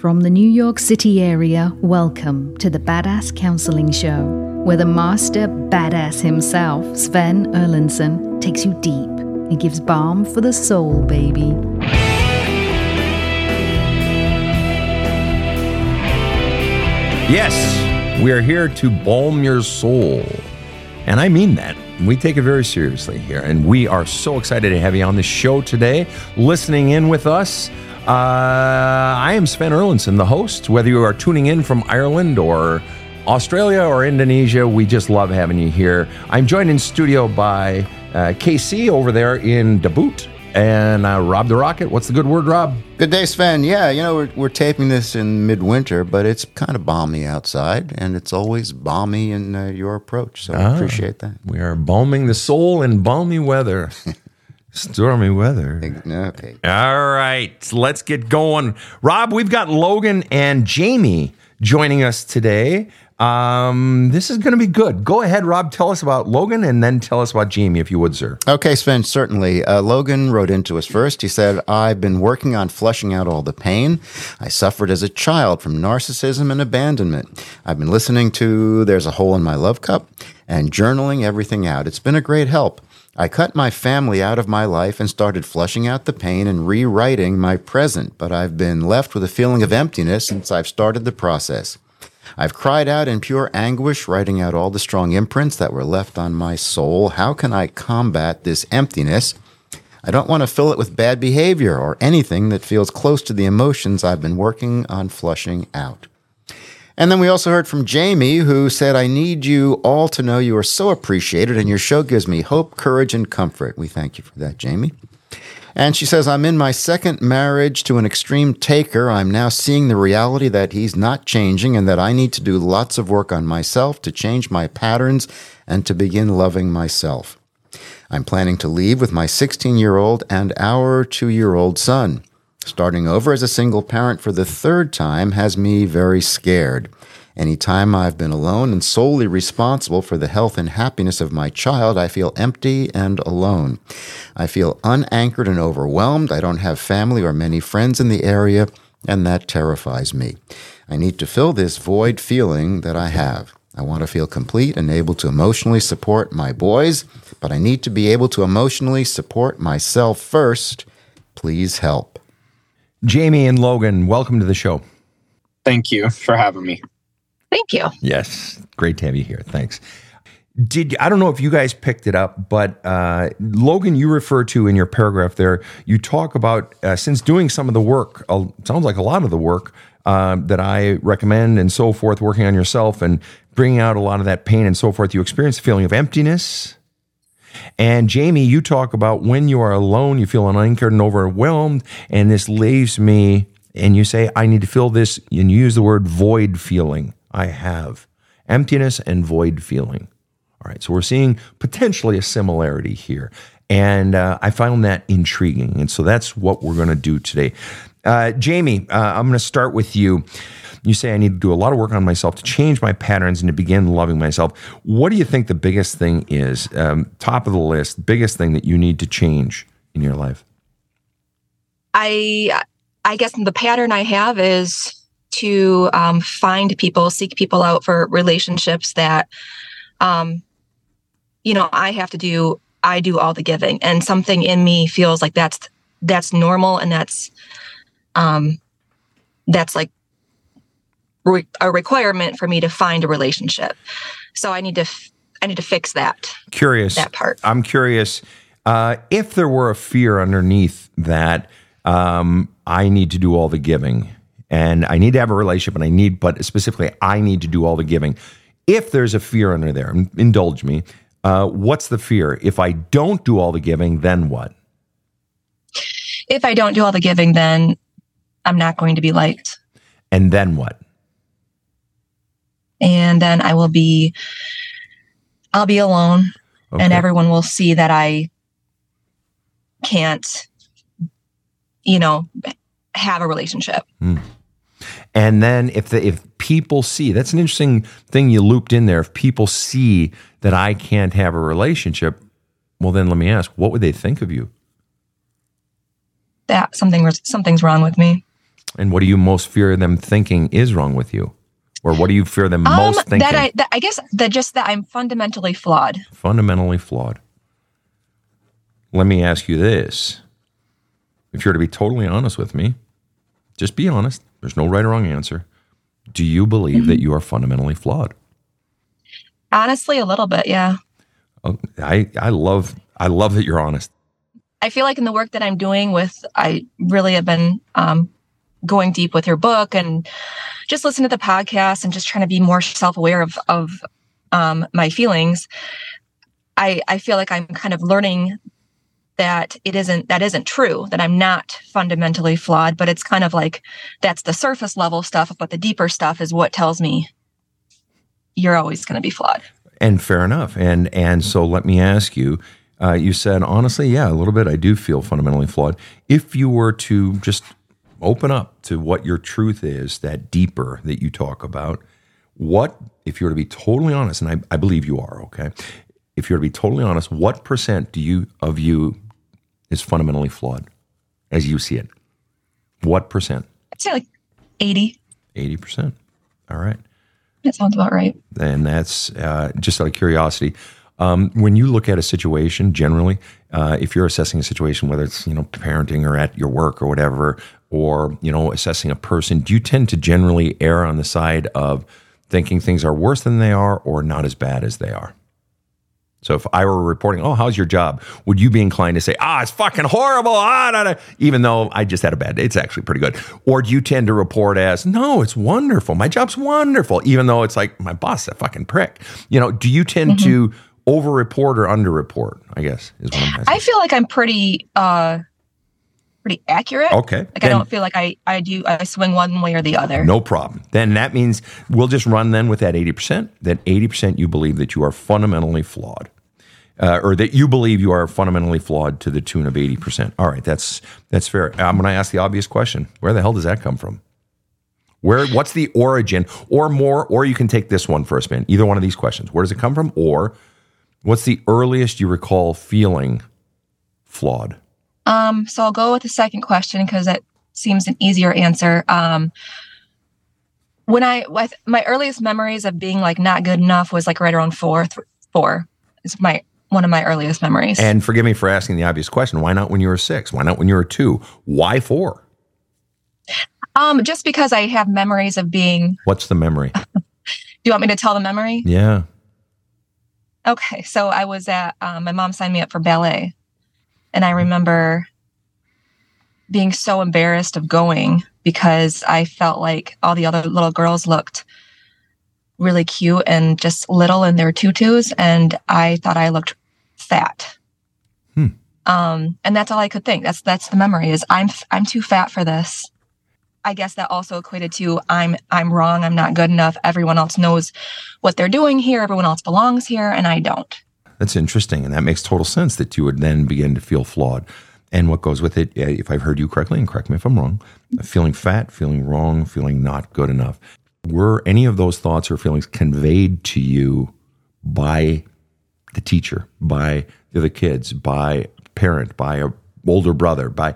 From the New York City area, welcome to the Badass Counseling Show, where the master badass himself, Sven Erlandson, takes you deep and gives balm for the soul, baby. Yes, we are here to balm your soul. And I mean that. We take it very seriously here. And we are so excited to have you on the show today, listening in with us. Uh, I am Sven Erlandson, the host. Whether you are tuning in from Ireland or Australia or Indonesia, we just love having you here. I'm joined in studio by uh, KC over there in Debut and uh, Rob the Rocket. What's the good word, Rob? Good day, Sven. Yeah, you know, we're, we're taping this in midwinter, but it's kind of balmy outside, and it's always balmy in uh, your approach. So I appreciate that. We are balming the soul in balmy weather. Stormy weather. Okay. All right, let's get going. Rob, we've got Logan and Jamie joining us today. Um, this is going to be good. Go ahead, Rob. Tell us about Logan and then tell us about Jamie, if you would, sir. Okay, Sven, certainly. Uh, Logan wrote into us first. He said, I've been working on flushing out all the pain I suffered as a child from narcissism and abandonment. I've been listening to There's a Hole in My Love Cup and journaling everything out. It's been a great help. I cut my family out of my life and started flushing out the pain and rewriting my present, but I've been left with a feeling of emptiness since I've started the process. I've cried out in pure anguish, writing out all the strong imprints that were left on my soul. How can I combat this emptiness? I don't want to fill it with bad behavior or anything that feels close to the emotions I've been working on flushing out. And then we also heard from Jamie, who said, I need you all to know you are so appreciated, and your show gives me hope, courage, and comfort. We thank you for that, Jamie. And she says, I'm in my second marriage to an extreme taker. I'm now seeing the reality that he's not changing and that I need to do lots of work on myself to change my patterns and to begin loving myself. I'm planning to leave with my 16 year old and our two year old son. Starting over as a single parent for the third time has me very scared. Any time I've been alone and solely responsible for the health and happiness of my child, I feel empty and alone. I feel unanchored and overwhelmed. I don't have family or many friends in the area, and that terrifies me. I need to fill this void feeling that I have. I want to feel complete and able to emotionally support my boys, but I need to be able to emotionally support myself first. Please help. Jamie and Logan, welcome to the show. Thank you for having me. Thank you. Yes, great to have you here. Thanks. Did I don't know if you guys picked it up, but uh, Logan, you refer to in your paragraph there, you talk about uh, since doing some of the work, uh, sounds like a lot of the work um, that I recommend and so forth, working on yourself and bringing out a lot of that pain and so forth. You experience a feeling of emptiness. And Jamie, you talk about when you are alone, you feel unanchored and overwhelmed, and this leaves me. And you say, I need to fill this, and you use the word void feeling. I have emptiness and void feeling. All right, so we're seeing potentially a similarity here. And uh, I found that intriguing. And so that's what we're going to do today. Uh, Jamie, uh, I'm going to start with you. You say I need to do a lot of work on myself to change my patterns and to begin loving myself. What do you think the biggest thing is? Um, top of the list, biggest thing that you need to change in your life? I I guess the pattern I have is to um, find people, seek people out for relationships that, um, you know, I have to do. I do all the giving, and something in me feels like that's that's normal, and that's um, that's like re- a requirement for me to find a relationship. So I need to f- I need to fix that. Curious that part. I'm curious uh, if there were a fear underneath that. Um, I need to do all the giving and I need to have a relationship and I need, but specifically, I need to do all the giving. If there's a fear under there, indulge me. Uh, what's the fear? If I don't do all the giving, then what? If I don't do all the giving, then I'm not going to be liked. And then what? And then I will be, I'll be alone okay. and everyone will see that I can't you know, have a relationship. Mm. And then if the if people see, that's an interesting thing you looped in there. If people see that I can't have a relationship, well then let me ask, what would they think of you? That something something's wrong with me. And what do you most fear them thinking is wrong with you? Or what do you fear them Um, most thinking? that I that I guess that just that I'm fundamentally flawed. fundamentally flawed. Let me ask you this. If you're to be totally honest with me, just be honest. There's no right or wrong answer. Do you believe that you are fundamentally flawed? Honestly, a little bit, yeah. Oh, I, I love I love that you're honest. I feel like in the work that I'm doing with, I really have been um, going deep with your book and just listen to the podcast and just trying to be more self-aware of of um, my feelings. I I feel like I'm kind of learning that it isn't that isn't true that I'm not fundamentally flawed, but it's kind of like that's the surface level stuff, but the deeper stuff is what tells me you're always going to be flawed. And fair enough. And and so let me ask you. Uh, you said honestly, yeah, a little bit. I do feel fundamentally flawed. If you were to just open up to what your truth is, that deeper that you talk about, what if you were to be totally honest, and I, I believe you are, okay? If you were to be totally honest, what percent do you of you is fundamentally flawed, as you see it? What percent? I'd say like 80. Eighty percent. All right. That sounds about right. and that's uh, just out of curiosity. Um, when you look at a situation, generally, uh, if you're assessing a situation, whether it's you know parenting or at your work or whatever, or you know assessing a person, do you tend to generally err on the side of thinking things are worse than they are or not as bad as they are? So if I were reporting, oh, how's your job? Would you be inclined to say, ah, it's fucking horrible, ah, da, da, even though I just had a bad day? It's actually pretty good. Or do you tend to report as, no, it's wonderful. My job's wonderful, even though it's like my boss, a fucking prick. You know, do you tend to over report or under report? I guess is what I'm asking. I feel like I'm pretty uh pretty accurate. okay. Like I don't feel like I I do I swing one way or the other. No problem. Then that means we'll just run then with that 80%. That 80% you believe that you are fundamentally flawed. Uh, or that you believe you are fundamentally flawed to the tune of 80%. All right, that's that's fair. I'm going to ask the obvious question. Where the hell does that come from? Where what's the origin or more or you can take this one for a spin. Either one of these questions. Where does it come from or what's the earliest you recall feeling flawed? Um so I'll go with the second question because it seems an easier answer. Um when I with my earliest memories of being like not good enough was like right around four th- four is my one of my earliest memories. And forgive me for asking the obvious question. Why not when you were 6? Why not when you were 2? Why 4? um just because I have memories of being What's the memory? do you want me to tell the memory? Yeah. Okay, so I was at um, my mom signed me up for ballet, and I remember being so embarrassed of going because I felt like all the other little girls looked really cute and just little in their tutus, and I thought I looked fat. Hmm. Um, and that's all I could think. That's that's the memory is I'm I'm too fat for this. I guess that also equated to I'm I'm wrong. I'm not good enough. Everyone else knows what they're doing here. Everyone else belongs here, and I don't. That's interesting. And that makes total sense that you would then begin to feel flawed. And what goes with it, uh, if I've heard you correctly, and correct me if I'm wrong, feeling fat, feeling wrong, feeling not good enough. Were any of those thoughts or feelings conveyed to you by the teacher, by the other kids, by parent, by a older brother, by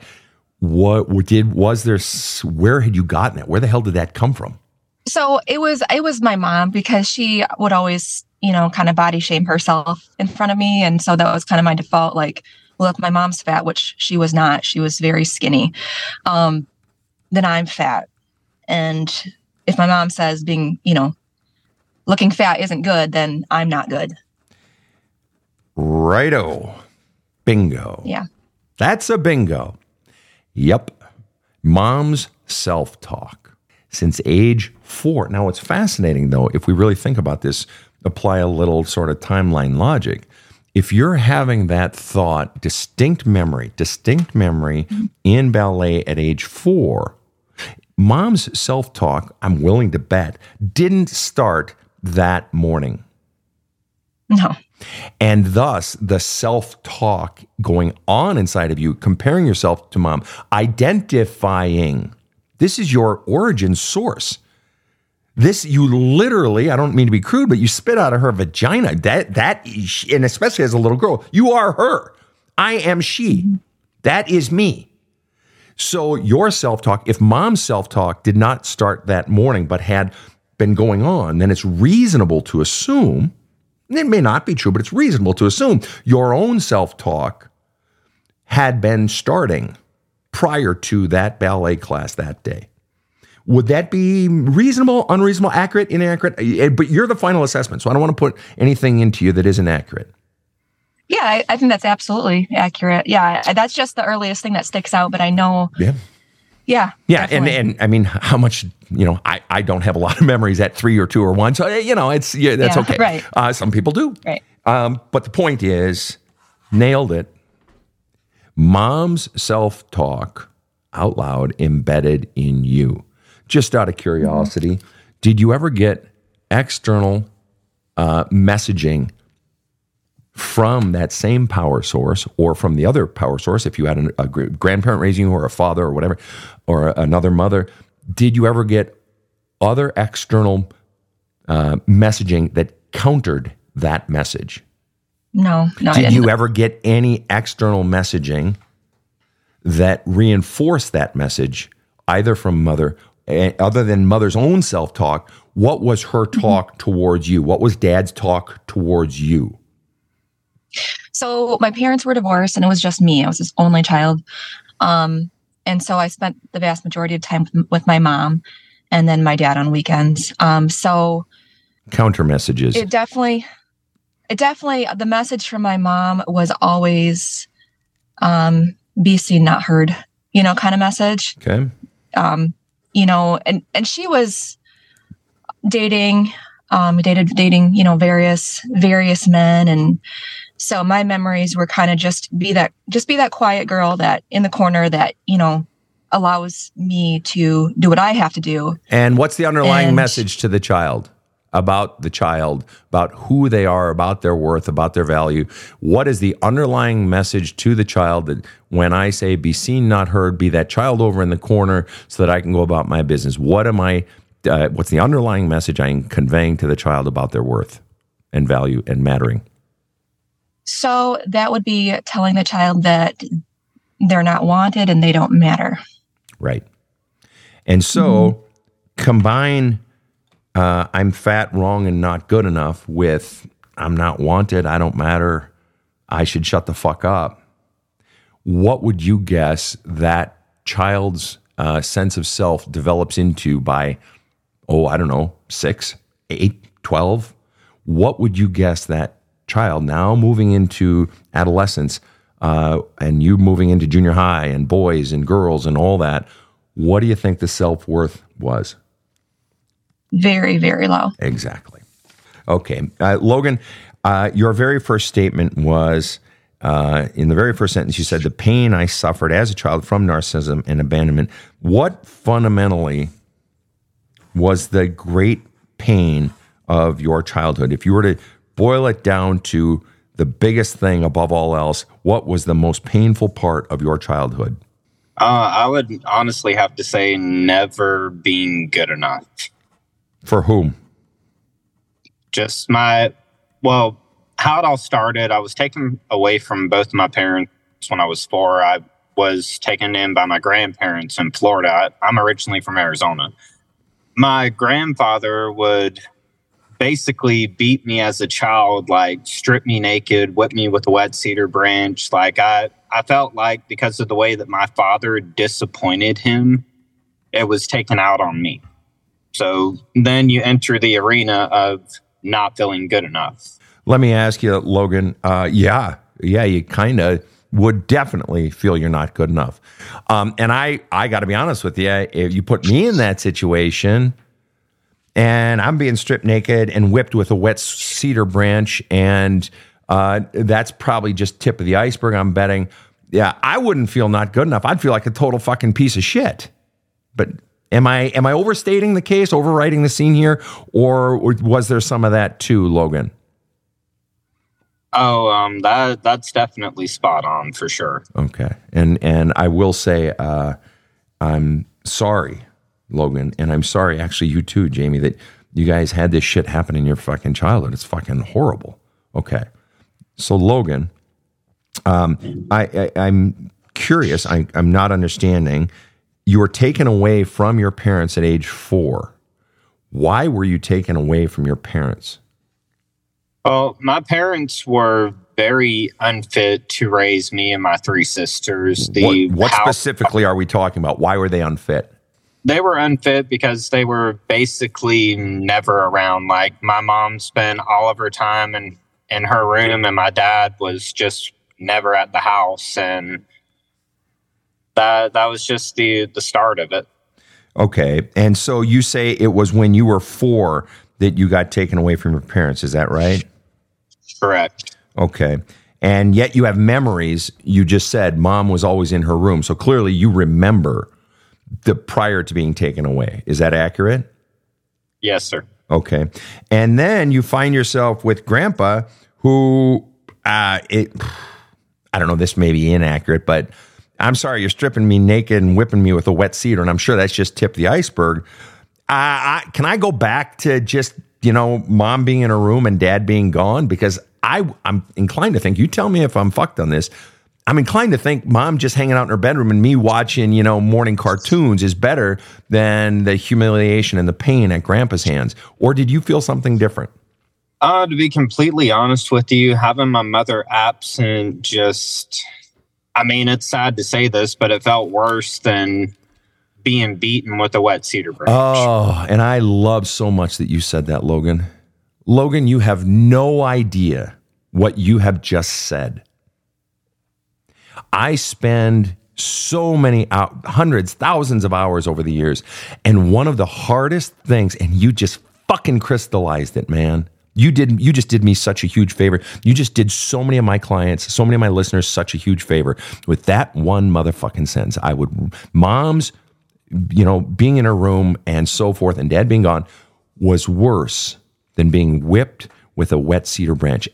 what did was there where had you gotten it? Where the hell did that come from? So it was it was my mom because she would always, you know, kind of body shame herself in front of me. And so that was kind of my default, like, well, if my mom's fat, which she was not, she was very skinny, um, then I'm fat. And if my mom says being, you know, looking fat isn't good, then I'm not good. Righto. Bingo. Yeah. That's a bingo. Yep. Mom's self talk since age four. Now, what's fascinating though, if we really think about this, apply a little sort of timeline logic. If you're having that thought, distinct memory, distinct memory in ballet at age four, mom's self talk, I'm willing to bet, didn't start that morning. No. And thus, the self talk going on inside of you, comparing yourself to mom, identifying. This is your origin source. This you literally, I don't mean to be crude, but you spit out of her vagina. That that and especially as a little girl, you are her. I am she. That is me. So your self talk, if mom's self talk did not start that morning but had been going on, then it's reasonable to assume, it may not be true, but it's reasonable to assume your own self talk had been starting prior to that ballet class that day. Would that be reasonable, unreasonable, accurate, inaccurate? Eh, but you're the final assessment, so I don't want to put anything into you that isn't accurate. Yeah, I, I think that's absolutely accurate. Yeah, that's just the earliest thing that sticks out. But I know. Yeah. Yeah. Yeah, and and I mean, how much you know? I I don't have a lot of memories at three or two or one, so eh, you know, it's yeah, that's Yeah, okay. right. Uh, some people do. Right. Um, but the point is, nailed it. Mom's self talk out loud embedded in you. Just out of curiosity, did you ever get external uh, messaging from that same power source or from the other power source? If you had an, a grandparent raising you or a father or whatever, or another mother, did you ever get other external uh, messaging that countered that message? No, no. Did you ever get any external messaging that reinforced that message, either from mother, other than mother's own self talk? What was her Mm-hmm. talk towards you? What was dad's talk towards you? So my parents were divorced, and it was just me. I was his only child, um, and so I spent the vast majority of time with my mom, and then my dad on weekends. Um, so Counter messages. it definitely, it definitely, the message from my mom was always, um, "Be seen, not heard." You know, kind of message. okay. um, you know, and and she was dating, um, dated dating, you know, various various men, and so my memories were kind of just be that just be that quiet girl that in the corner that you know allows me to do what I have to do. And what's the underlying And- message to the child about the child, about who they are, about their worth, about their value? What is the underlying message to the child that when I say be seen, not heard, be that child over in the corner so that I can go about my business? What am I, uh, what's the underlying message I'm conveying to the child about their worth and value and mattering? So that would be telling the child that they're not wanted and they don't matter. Right. And so combine uh, I'm fat, wrong, and not good enough with I'm not wanted, I don't matter, I should shut the fuck up. What would you guess that child's uh, sense of self develops into by, oh, I don't know, six, eight, 12? What would you guess that child now moving into adolescence uh, and you moving into junior high and boys and girls and all that? What do you think the self worth was? Very, very low. Exactly. Okay. Uh, Logan, uh, your very first statement was uh, in the very first sentence, you said, The pain I suffered as a child from narcissism and abandonment. What fundamentally was the great pain of your childhood? If you were to boil it down to the biggest thing above all else, what was the most painful part of your childhood? Uh, I would honestly have to say never being good enough. For whom? Just my, well, how it all started, I was taken away from both my parents when I was four. I was taken in by my grandparents in Florida. I'm originally from Arizona. My grandfather would basically beat me as a child, like strip me naked, whip me with a wet cedar branch. Like I, I felt like because of the way that my father disappointed him, it was taken out on me. So then you enter the arena of not feeling good enough. Let me ask you, Logan. Uh, yeah, yeah, you kind of would definitely feel you're not good enough. Um, and I, I got to be honest with you. If you put me in that situation, and I'm being stripped naked and whipped with a wet cedar branch, and uh, that's probably just tip of the iceberg. I'm betting. Yeah, I wouldn't feel not good enough. I'd feel like a total fucking piece of shit. But am I am I overstating the case, overwriting the scene here, or was there some of that too, Logan? Oh, um, that that's definitely spot on for sure. Okay, and and I will say uh, I'm sorry, Logan, and I'm sorry actually you too, Jamie, that you guys had this shit happen in your fucking childhood. It's fucking horrible. Okay, so Logan, um, I, I I'm curious. I, I'm not understanding. You were taken away from your parents at age four. Why were you taken away from your parents? Well, my parents were very unfit to raise me and my three sisters. The what, what specifically are we talking about? Why were they unfit? They were unfit because they were basically never around. Like my mom spent all of her time in in her room, and my dad was just never at the house, and that that was just the the start of it. Okay, and so you say it was when you were four that you got taken away from your parents. Is that right? Correct. Okay. And yet you have memories. You just said mom was always in her room. So clearly you remember the prior to being taken away. Is that accurate? Yes, sir. Okay. And then you find yourself with grandpa who uh it I don't know, this may be inaccurate, but I'm sorry, you're stripping me naked and whipping me with a wet cedar, and I'm sure that's just tip the iceberg. Uh, I, can I go back to just you know, mom being in a room and dad being gone? Because I, I'm inclined to think, you tell me if I'm fucked on this. I'm inclined to think mom just hanging out in her bedroom and me watching, you know, morning cartoons is better than the humiliation and the pain at grandpa's hands. Or did you feel something different? Uh, to be completely honest with you, having my mother absent just, I mean, it's sad to say this, but it felt worse than being beaten with a wet cedar branch. Oh, and I love so much that you said that, Logan. Logan, you have no idea what you have just said. I spend so many hundreds, thousands of hours over the years. And one of the hardest things, and you just fucking crystallized it, man. You did you just did me such a huge favor. You just did so many of my clients, so many of my listeners such a huge favor with that one motherfucking sentence. I would moms you know, being in her room and so forth, and dad being gone was worse than being whipped with a wet cedar branch.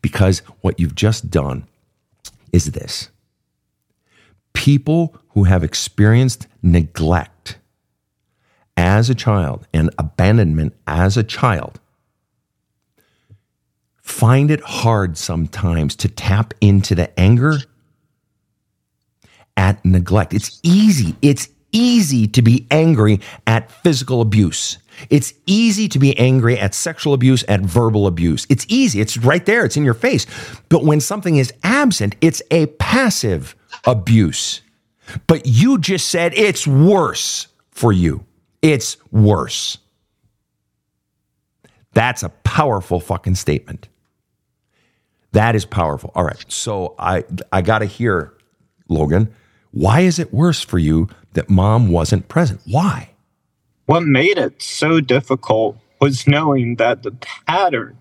Because what you've just done is this people who have experienced neglect as a child and abandonment as a child find it hard sometimes to tap into the anger at neglect. It's easy. It's easy to be angry at physical abuse. It's easy to be angry at sexual abuse, at verbal abuse. It's easy. It's right there. It's in your face. But when something is absent, it's a passive abuse. But you just said it's worse for you. It's worse. That's a powerful fucking statement. That is powerful. All right. So I I got to hear Logan, why is it worse for you that mom wasn't present. Why? What made it so difficult was knowing that the pattern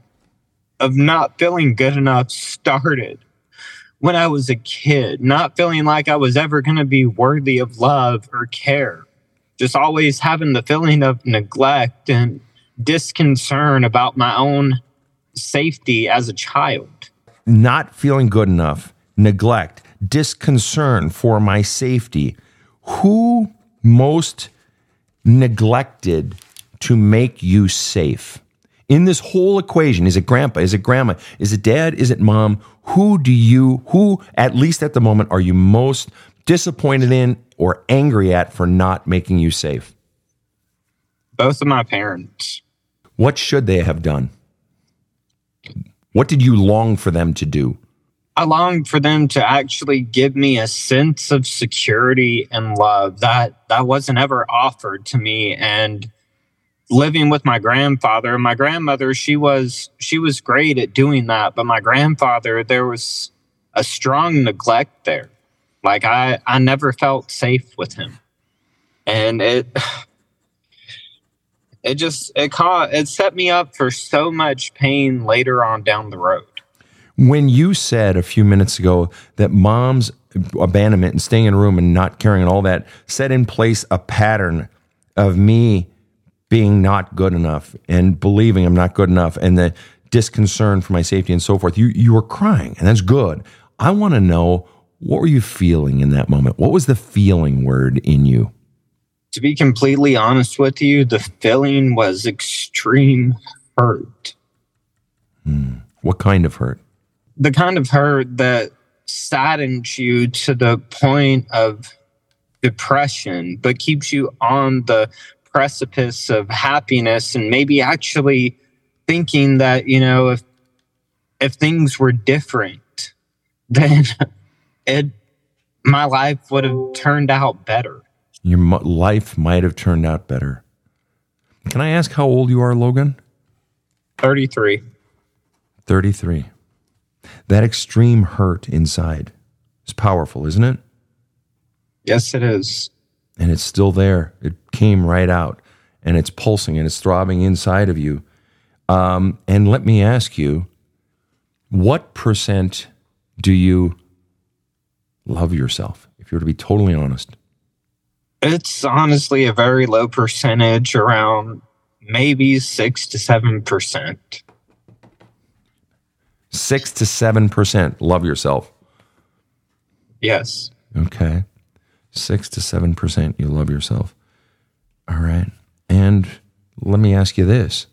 of not feeling good enough started when I was a kid, not feeling like I was ever going to be worthy of love or care, just always having the feeling of neglect and disconcern about my own safety as a child. Not feeling good enough, neglect, disconcern for my safety who most neglected to make you safe? In this whole equation, is it grandpa? Is it grandma? Is it dad? Is it mom? Who do you, who, at least at the moment, are you most disappointed in or angry at for not making you safe? Both of my parents. What should they have done? What did you long for them to do? I longed for them to actually give me a sense of security and love that that wasn't ever offered to me. And living with my grandfather my grandmother she was she was great at doing that but my grandfather there was a strong neglect there. Like i i never felt safe with him. And it it just it caught it set me up for so much pain later on down the road when you said a few minutes ago that mom's abandonment and staying in a room and not caring and all that set in place a pattern of me being not good enough and believing I'm not good enough and the disconcern for my safety and so forth, you you were crying and that's good. I want to know what were you feeling in that moment? What was the feeling word in you? To be completely honest with you, the feeling was extreme hurt. Hmm. What kind of hurt? the kind of hurt that saddens you to the point of depression, but keeps you on the precipice of happiness and maybe actually thinking that, you know, if if things were different, then it my life would have turned out better. Your life might have turned out better. Can I ask how old you are, Logan? 33. 33. That extreme hurt inside is powerful, isn't it? Yes, it is. And it's still there. It came right out and it's pulsing and it's throbbing inside of you. Um, and let me ask you, what percent do you love yourself? If you were to be totally honest, it's honestly a very low percentage, around maybe six to seven percent. Six to seven percent love yourself. Yes. Okay. Six to seven percent you love yourself. All right. And let me ask you this.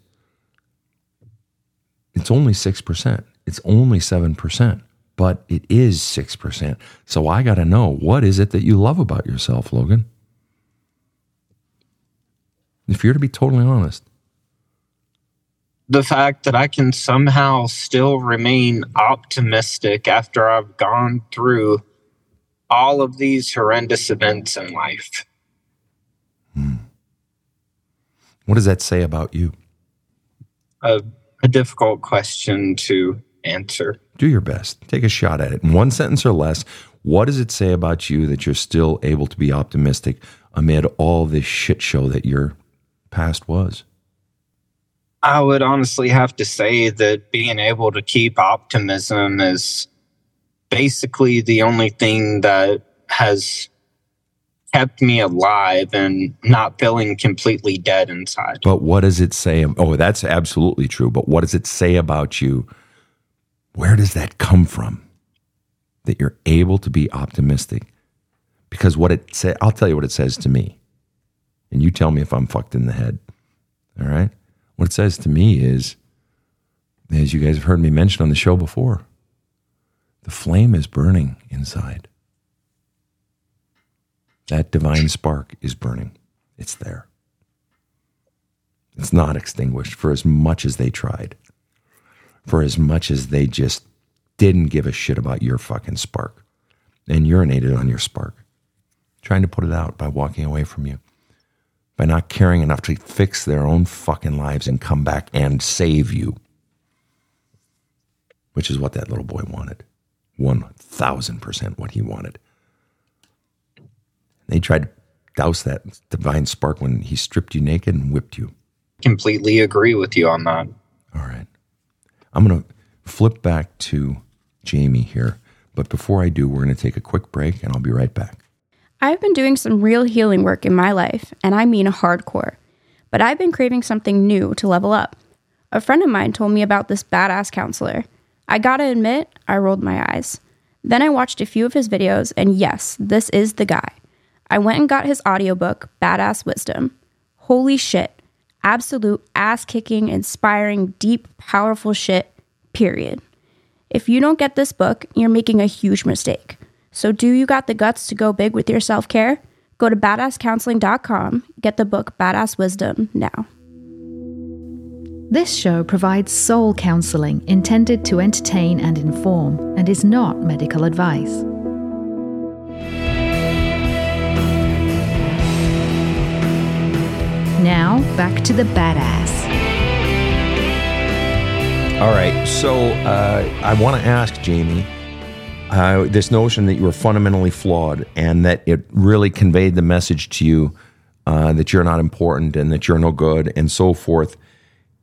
It's only six percent. It's only seven percent, but it is six percent. So I gotta know what is it that you love about yourself, Logan? If you're to be totally honest the fact that I can somehow still remain optimistic after I've gone through all of these horrendous events in life. Hmm. What does that say about you? A, a difficult question to answer. Do your best. Take a shot at it. In one sentence or less, what does it say about you that you're still able to be optimistic amid all this shit show that your past was? I would honestly have to say that being able to keep optimism is basically the only thing that has kept me alive and not feeling completely dead inside. But what does it say? Oh, that's absolutely true. But what does it say about you? Where does that come from? That you're able to be optimistic? Because what it says, I'll tell you what it says to me. And you tell me if I'm fucked in the head. All right? What it says to me is, as you guys have heard me mention on the show before, the flame is burning inside. That divine spark is burning. It's there. It's not extinguished for as much as they tried, for as much as they just didn't give a shit about your fucking spark and urinated on your spark, trying to put it out by walking away from you by not caring enough to fix their own fucking lives and come back and save you. Which is what that little boy wanted. 1000% what he wanted. They tried to douse that divine spark when he stripped you naked and whipped you. Completely agree with you on that. All right. I'm going to flip back to Jamie here. But before I do, we're going to take a quick break and I'll be right back. I've been doing some real healing work in my life, and I mean hardcore. But I've been craving something new to level up. A friend of mine told me about this badass counselor. I gotta admit, I rolled my eyes. Then I watched a few of his videos, and yes, this is the guy. I went and got his audiobook, Badass Wisdom. Holy shit. Absolute ass kicking, inspiring, deep, powerful shit, period. If you don't get this book, you're making a huge mistake. So, do you got the guts to go big with your self care? Go to badasscounseling.com, get the book Badass Wisdom now. This show provides soul counseling intended to entertain and inform and is not medical advice. Now, back to the badass. All right, so uh, I want to ask Jamie uh, this notion that you were fundamentally flawed and that it really conveyed the message to you uh, that you're not important and that you're no good and so forth.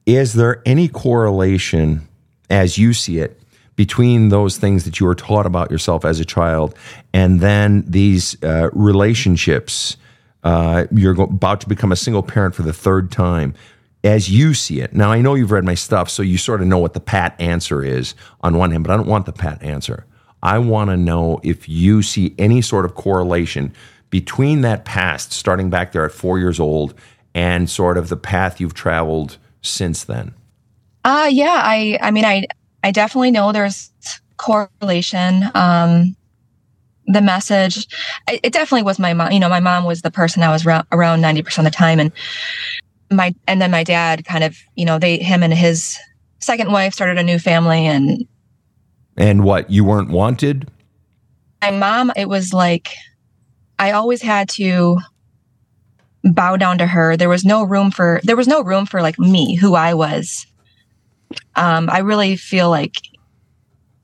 Is there any correlation, as you see it, between those things that you were taught about yourself as a child and then these uh, relationships? Uh, you're about to become a single parent for the third time as you see it. Now, I know you've read my stuff, so you sort of know what the pat answer is on one hand, but I don't want the pat answer. I want to know if you see any sort of correlation between that past, starting back there at four years old, and sort of the path you've traveled since then. Uh yeah, I I mean I I definitely know there's correlation. Um, the message, it, it definitely was my mom. You know, my mom was the person I was ra- around 90% of the time. And my, and then my dad kind of, you know, they, him and his second wife started a new family and And what, you weren't wanted? my mom, it was like I always had to bow down to her. There was no room for there was no room for like me, who I was. Um, I really feel like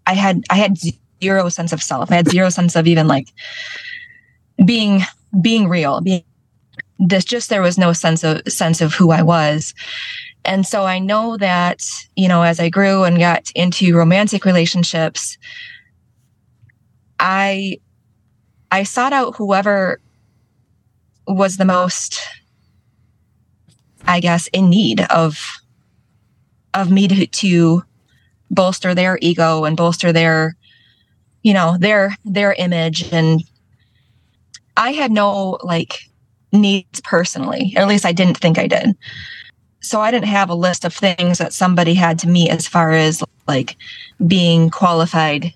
I had I had zero sense of self. I had zero sense of even like being being real. Being this just there was no sense of sense of who I was. And so I know that, you know, as I grew and got into romantic relationships, I I sought out whoever was the most I guess in need of of me to, to bolster their ego and bolster their you know their their image. And I had no like needs personally. Or at least I didn't think I did so I didn't have a list of things that somebody had to meet as far as like being qualified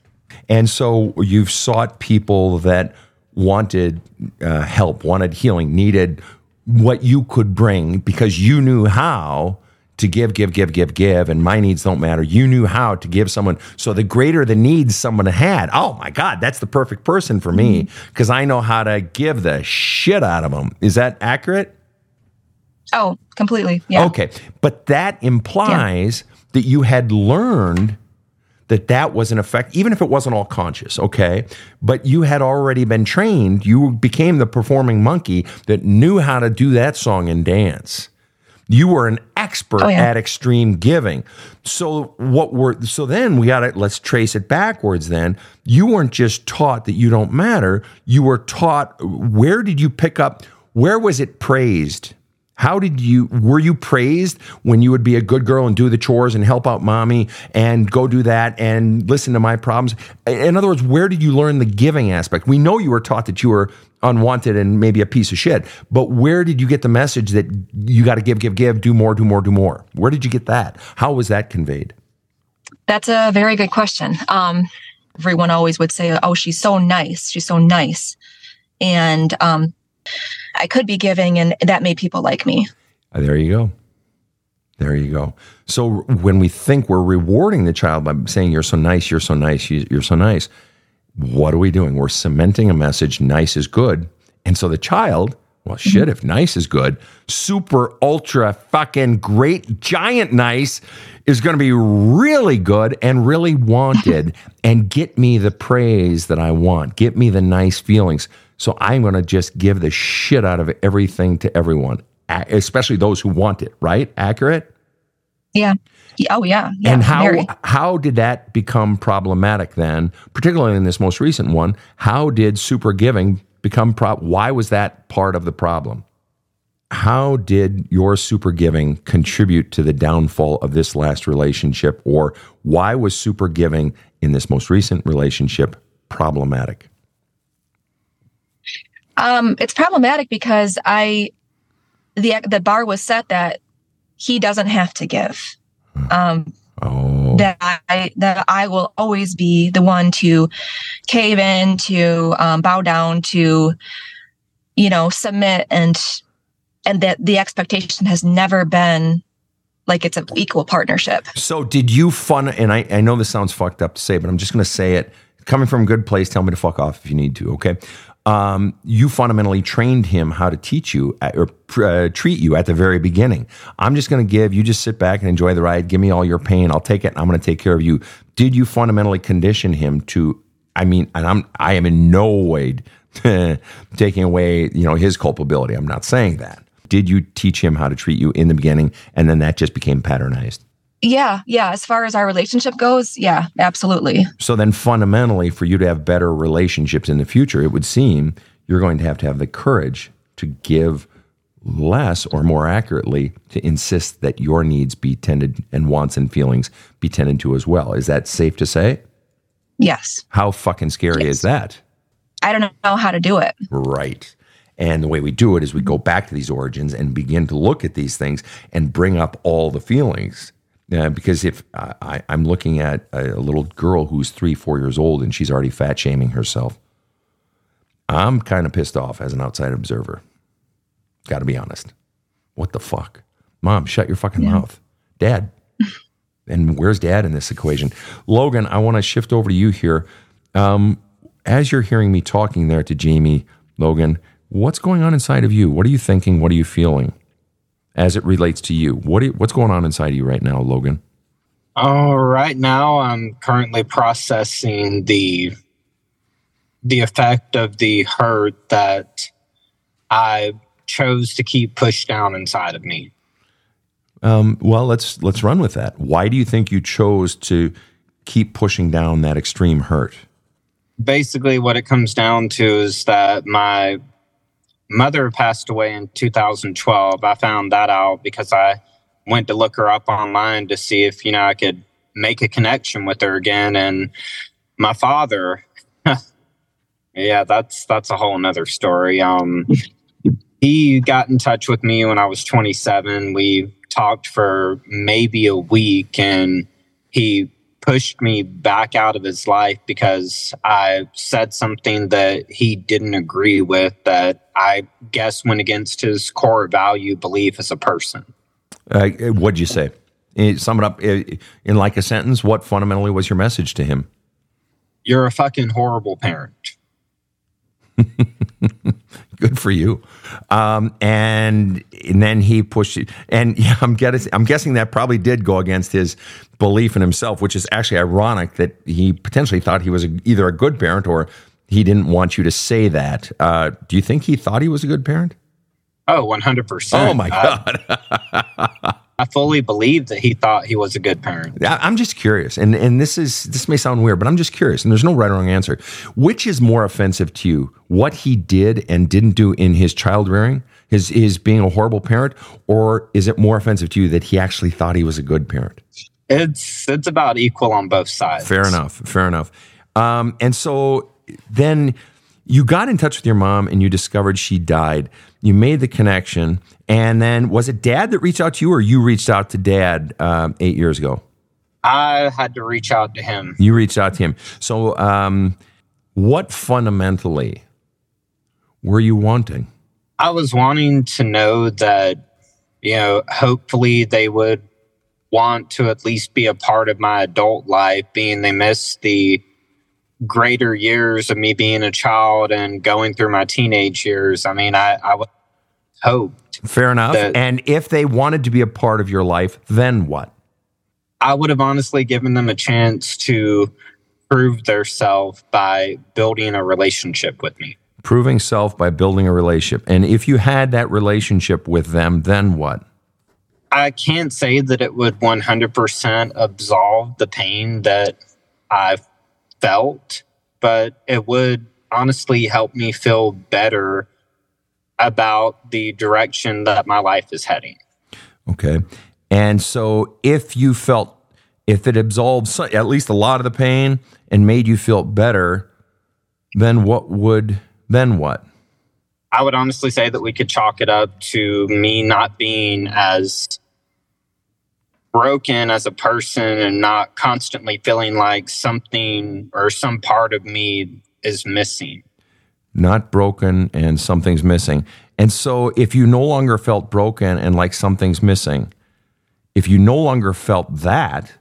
And so you've sought people that wanted uh, help, wanted healing, needed what you could bring because you knew how to give, give, give, give, give, and my needs don't matter. You knew how to give someone. So the greater the needs someone had, oh my God, that's the perfect person for me because I know how to give the shit out of them. Is that accurate? Oh completely yeah Okay. But that implies that you had learned that that was an effect, even if it wasn't all conscious, okay? But you had already been trained. You became the performing monkey that knew how to do that song and dance. You were an expert Oh, yeah. at extreme giving. So what were so then we got to let's trace it backwards then. You weren't just taught that you don't matter, you were taught where did you pick up where was it praised? How did you were you praised when you would be a good girl and do the chores and help out mommy and go do that and listen to my problems? In other words, where did you learn the giving aspect? We know you were taught that you were unwanted and maybe a piece of shit, but where did you get the message that you got to give, give, give, do more, do more, do more? Where did you get that? How was that conveyed? That's a very good question. Um, everyone always would say, "Oh, she's so nice. She's so nice," and um, I could be giving, and that made people like me. Uh, There you go. There you go. So when we think we're rewarding the child by saying, You're so nice, you're so nice, you- you're so nice, what are we doing? We're cementing a message nice is good. And so the child, well, shit, if nice is good, super, ultra, fucking great, giant nice is going to be really good and really wanted and get me the praise that I want, get me the nice feelings. So I'm going to just give the shit out of everything to everyone, especially those who want it, right? Accurate? Yeah. Oh, yeah. yeah and how very. how did that become problematic then, particularly in this most recent one? How did super giving become pro- why was that part of the problem? How did your super giving contribute to the downfall of this last relationship or why was super giving in this most recent relationship problematic? Um, it's problematic because I, the the bar was set that he doesn't have to give. Um, Oh. that I that I will always be the one to cave in, to um, bow down, to you know submit, and and that the expectation has never been like it's an equal partnership. So did you fun and I, I know this sounds fucked up to say, but I'm just gonna say it. Coming from a good place, tell me to fuck off if you need to, okay? Um, you fundamentally trained him how to teach you at, or uh, treat you at the very beginning. I'm just going to give you just sit back and enjoy the ride. Give me all your pain. I'll take it. I'm going to take care of you. Did you fundamentally condition him to? I mean, and I'm I am in no way taking away you know his culpability. I'm not saying that. Did you teach him how to treat you in the beginning, and then that just became patternized? Yeah, yeah. As far as our relationship goes, yeah, absolutely. So then, fundamentally, for you to have better relationships in the future, it would seem you're going to have to have the courage to give less, or more accurately, to insist that your needs be tended and wants and feelings be tended to as well. Is that safe to say? Yes, How fucking scary is that? I don't know how to do it. Right. And the way we do it is we go back to these origins and begin to look at these things and bring up all the feelings Yeah, because if I, I'm looking at a, a little girl who's three, four years old, and she's already fat shaming herself, I'm kind of pissed off as an outside observer. Got to be honest. What the fuck, mom? Shut your fucking yeah. mouth, dad. and where's dad in this equation? Logan, I want to shift over to you here. Um, as you're hearing me talking there to Jamie, Logan, what's going on inside of you? What are you thinking? What are you feeling? As it relates to you. What you, what's going on inside of you right now, Logan? Oh, right now I'm currently processing the the effect of the hurt that I chose to keep pushed down inside of me. Um, well, let's let's run with that. Why do you think you chose to keep pushing down that extreme hurt? Basically, what it comes down to is that my mother passed away in 2012. I found that out because I went to look her up online to see if, you know, I could make a connection with her again. And my father, yeah, that's, that's a whole nother story. Um, he got in touch with me when I was 27. We talked for maybe a week and he pushed me back out of his life because I said something that he didn't agree with that I guess went against his core value belief as a person. Uh, what'd you say? Eh, sum it up eh, in like a sentence. What fundamentally was your message to him? You're a fucking horrible parent. Good for you. Um, and and then he pushed it. And yeah, I'm guessing I'm guessing that probably did go against his belief in himself, which is actually ironic that he potentially thought he was a, either a good parent or he didn't want you to say that. Uh, do you think he thought he was a good parent? Oh, 100%. Oh my god. I fully believe that he thought he was a good parent. I'm just curious, and and this is this may sound weird, but I'm just curious, and there's no right or wrong answer. Which is more offensive to you, what he did and didn't do in his child rearing, his his being a horrible parent, or is it more offensive to you that he actually thought he was a good parent? It's it's about equal on both sides. Fair enough. Fair enough. Um, and so then you got in touch with your mom and you discovered she died. You made the connection and then was it dad that reached out to you or you reached out to dad um, eight years ago? I had to reach out to him. You reached out to him. So, um, what fundamentally were you wanting? I was wanting to know that, you know, hopefully they would want to at least be a part of my adult life, being they missed the greater years of me being a child and going through my teenage years. I mean, I, I would hope Fair enough. and if they wanted to be a part of your life, then what? I would have honestly given them a chance to prove their self by building a relationship with me. Proving self by building a relationship. And if you had that relationship with them, then what? I can't say that it would 100% absolve the pain that I felt, but it would honestly help me feel better about the direction that my life is heading. Okay. And so if you felt, if it absolved at least a lot of the pain and made you feel better, then what would, then what? I would honestly say that we could chalk it up to me not being as broken as a person and not constantly feeling like something or some part of me is missing not broken and something's missing. And so if you no longer felt broken and like something's missing, if you no longer felt that,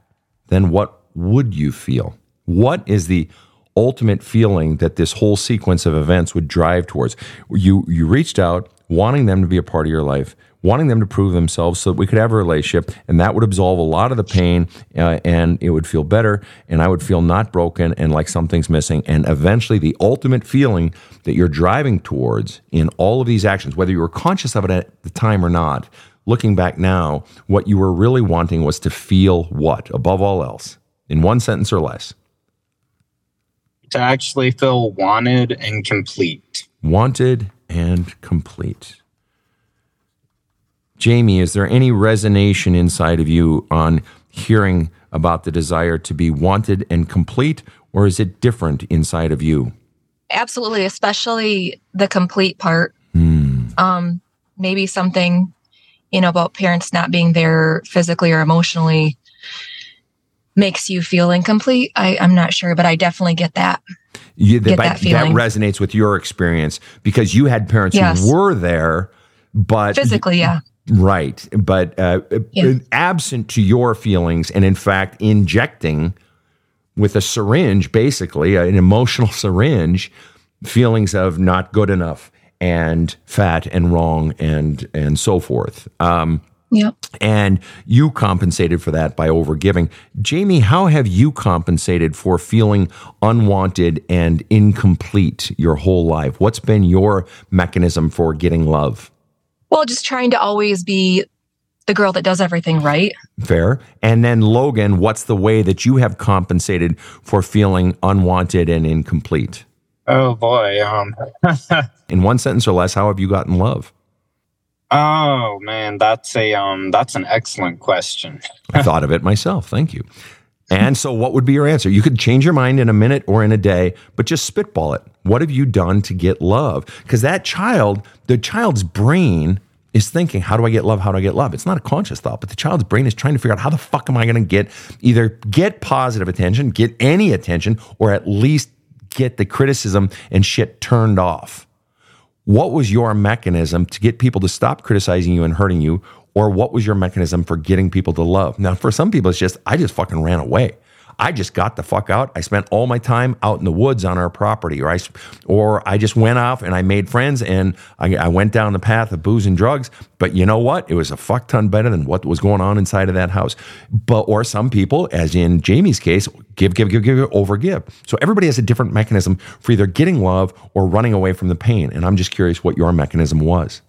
then what would you feel? What is the ultimate feeling that this whole sequence of events would drive towards? You you reached out wanting them to be a part of your life wanting them to prove themselves so that we could have a relationship and that would absolve a lot of the pain uh, and it would feel better and I would feel not broken and like something's missing. And eventually, the ultimate feeling that you're driving towards in all of these actions, whether you were conscious of it at the time or not, looking back now, what you were really wanting was to feel what above all else in one sentence or less? To actually feel wanted and complete. Wanted and complete. Jamie, is there any resonation inside of you on hearing about the desire to be wanted and complete, or is it different inside of you? Absolutely, especially the complete part. Hmm. Um, maybe something, you know, about parents not being there physically or emotionally makes you feel incomplete. I, I'm not sure, but I definitely get that. You, Get that feeling. resonates with your experience because you had parents Yes. who were there, but Physically, yeah. Right. But uh, Yeah. absent to your feelings, and in fact, injecting with a syringe, basically, uh, an emotional syringe, feelings of not good enough and fat and wrong and and so forth. Um, Yep. and you compensated for that by overgiving. Jamie, how have you compensated for feeling unwanted and incomplete your whole life? What's been your mechanism for getting love? Well, just trying to always be the girl that does everything right. Fair. And then, Logan, what's the way that you have compensated for feeling unwanted and incomplete? Oh boy. Um. In one sentence or less, how have you gotten love? oh man, that's a um. That's an excellent question. I thought of it myself. Thank you. And so, what would be your answer? You could change your mind in a minute or in a day, but just spitball it. What have you done to get love? Because that child, the child's brain is thinking, How do I get love? How do I get love? It's not a conscious thought, but the child's brain is trying to figure out how the fuck am I going to get either get positive attention, get any attention, or at least get the criticism and shit turned off. What was your mechanism to get people to stop criticizing you and hurting you? Or what was your mechanism for getting people to love? Now, for some people, it's just, I just fucking ran away. I just got the fuck out. I spent all my time out in the woods on our property, or I, or I just went off and I made friends and I, I went down the path of booze and drugs. But you know what? It was a fuck ton better than what was going on inside of that house. But or some people, as in Jamie's case, give, give, give, give, over give. So everybody has a different mechanism for either getting love or running away from the pain. And I'm just curious what your mechanism was.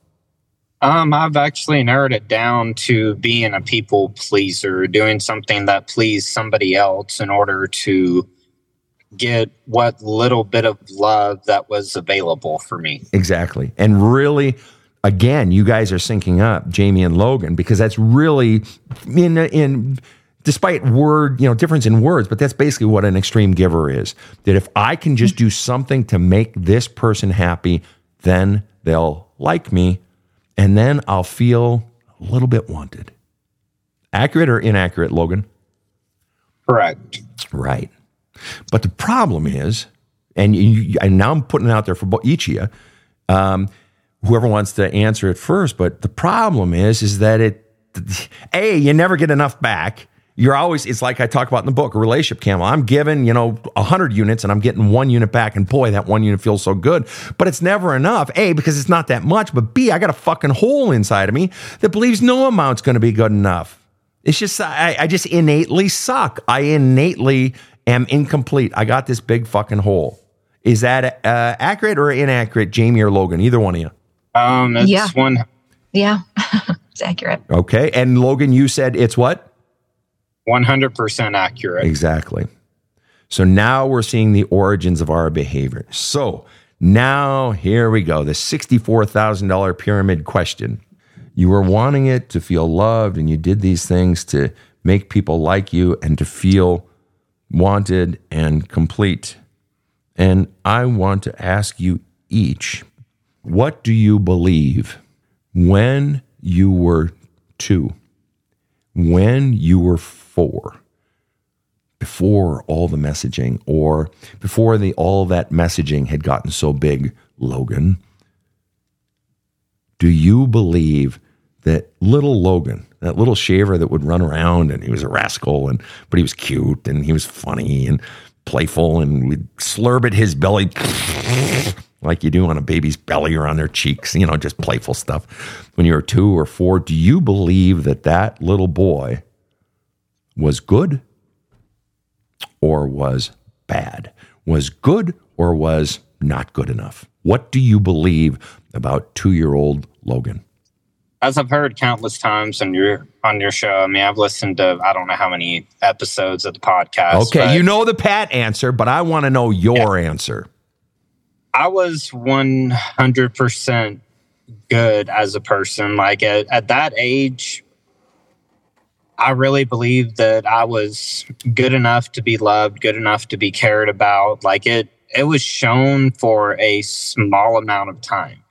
Um, I've actually narrowed it down to being a people pleaser, doing something that pleased somebody else in order to get what little bit of love that was available for me. Exactly. And really, again, you guys are syncing up, Jamie and Logan, because that's really in in despite word, you know, difference in words, but that's basically what an extreme giver is. That if I can just do something to make this person happy, then they'll like me, and then I'll feel a little bit wanted. Accurate or inaccurate, Logan? Correct. Right. But the problem is, and, you, and now I'm putting it out there for each of you, um, whoever wants to answer it first. But the problem is, is that it, a, you never get enough back. You're always, it's like I talk about in the book, a relationship camel. I'm giving, you know, 100 units and I'm getting one unit back. And boy, that one unit feels so good. But it's never enough. A, because it's not that much. But B, I got a fucking hole inside of me that believes no amount's going to be good enough. It's just I, I just innately suck. I innately am incomplete. I got this big fucking hole. Is that uh, accurate or inaccurate, Jamie or Logan? Either one of you. Um, it's Yeah. one Yeah, it's accurate. Okay. And Logan, you said it's what? One hundred percent accurate. Exactly. So now we're seeing the origins of our behavior. So now here we go. The $64,000 pyramid question. You were wanting it to feel loved, and you did these things to make people like you and to feel wanted and complete. And I want to ask you each what do you believe when you were two, when you were four? before all the messaging or before the all that messaging had gotten so big logan do you believe that little logan that little shaver that would run around and he was a rascal and but he was cute and he was funny and playful and would slurp at his belly like you do on a baby's belly or on their cheeks you know just playful stuff when you were two or four do you believe that that little boy was good or was bad? Was good or was not good enough? What do you believe about two year old Logan? As I've heard countless times on your on your show, I mean, I've listened to I don't know how many episodes of the podcast. Okay, you know the pat answer, but I want to know your answer. I was one hundred percent good as a person. Like at, at that age, I really believed that I was good enough to be loved, good enough to be cared about. Like it, it was shown for a small amount of time.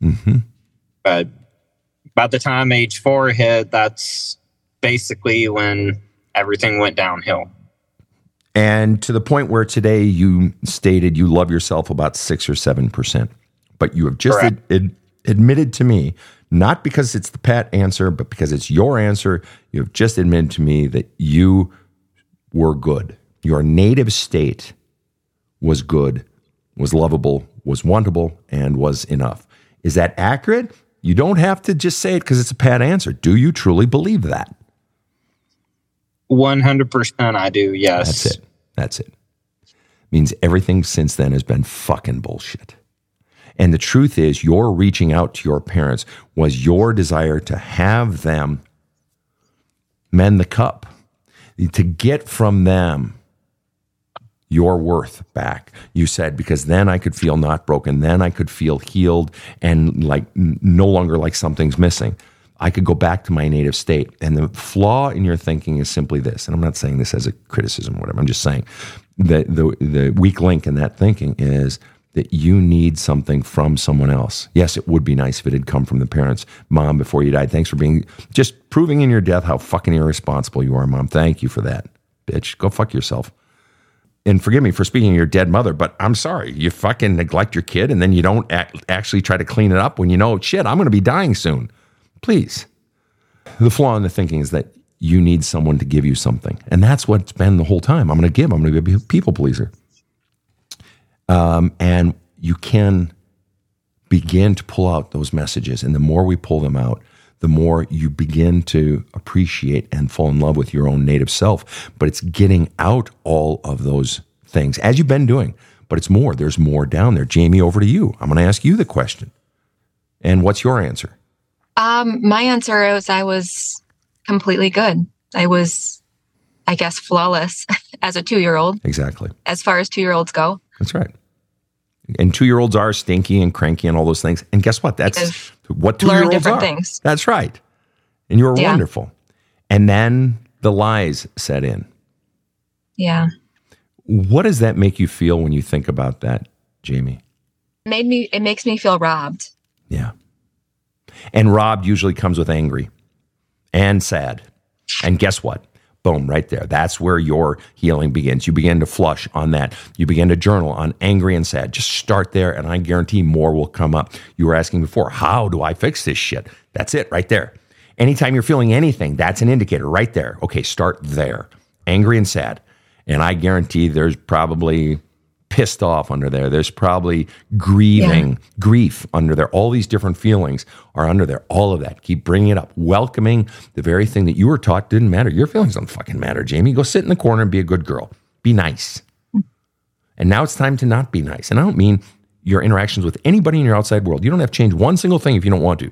hmm But by the time age four hit, that's basically when everything went downhill. And to the point where today you stated you love yourself about six or seven percent, but you have just ad- ad- admitted to me, not because it's the pat answer, but because it's your answer, you have just admitted to me that you were good. Your native state was good, was lovable, was wantable, and was enough. Is that accurate? You don't have to just say it because it's a pat answer. Do you truly believe that? 100% I do, yes. That's it. That's it. Means everything since then has been fucking bullshit. And the truth is, your reaching out to your parents was your desire to have them mend the cup, to get from them your worth back. You said, because then I could feel not broken. Then I could feel healed and like no longer like something's missing. I could go back to my native state. And the flaw in your thinking is simply this. And I'm not saying this as a criticism or whatever. I'm just saying that the, the weak link in that thinking is that you need something from someone else. Yes, it would be nice if it had come from the parents. Mom, before you died, thanks for being just proving in your death how fucking irresponsible you are, mom. Thank you for that, bitch. Go fuck yourself. And forgive me for speaking of your dead mother, but I'm sorry. You fucking neglect your kid and then you don't act, actually try to clean it up when you know, shit, I'm going to be dying soon. Please. The flaw in the thinking is that you need someone to give you something. And that's what's been the whole time. I'm going to give, I'm going to be a people pleaser. Um, and you can begin to pull out those messages. And the more we pull them out, the more you begin to appreciate and fall in love with your own native self. But it's getting out all of those things as you've been doing. But it's more. There's more down there. Jamie, over to you. I'm going to ask you the question. And what's your answer? Um, my answer is I was completely good. I was, I guess, flawless as a two year old. Exactly. As far as two year olds go. That's right. And two year olds are stinky and cranky and all those things. And guess what? That's They've what two year olds are. Things. That's right. And you were yeah. wonderful. And then the lies set in. Yeah. What does that make you feel when you think about that, Jamie? made me it makes me feel robbed. Yeah. And robbed usually comes with angry and sad. And guess what? Boom, right there. That's where your healing begins. You begin to flush on that. You begin to journal on angry and sad. Just start there, and I guarantee more will come up. You were asking before, how do I fix this shit? That's it right there. Anytime you're feeling anything, that's an indicator right there. Okay, start there. Angry and sad. And I guarantee there's probably pissed off under there. There's probably grieving, yeah. grief under there. All these different feelings are under there. All of that. Keep bringing it up. Welcoming the very thing that you were taught didn't matter. Your feelings don't fucking matter, Jamie. Go sit in the corner and be a good girl. Be nice. And now it's time to not be nice. And I don't mean your interactions with anybody in your outside world. You don't have to change one single thing if you don't want to.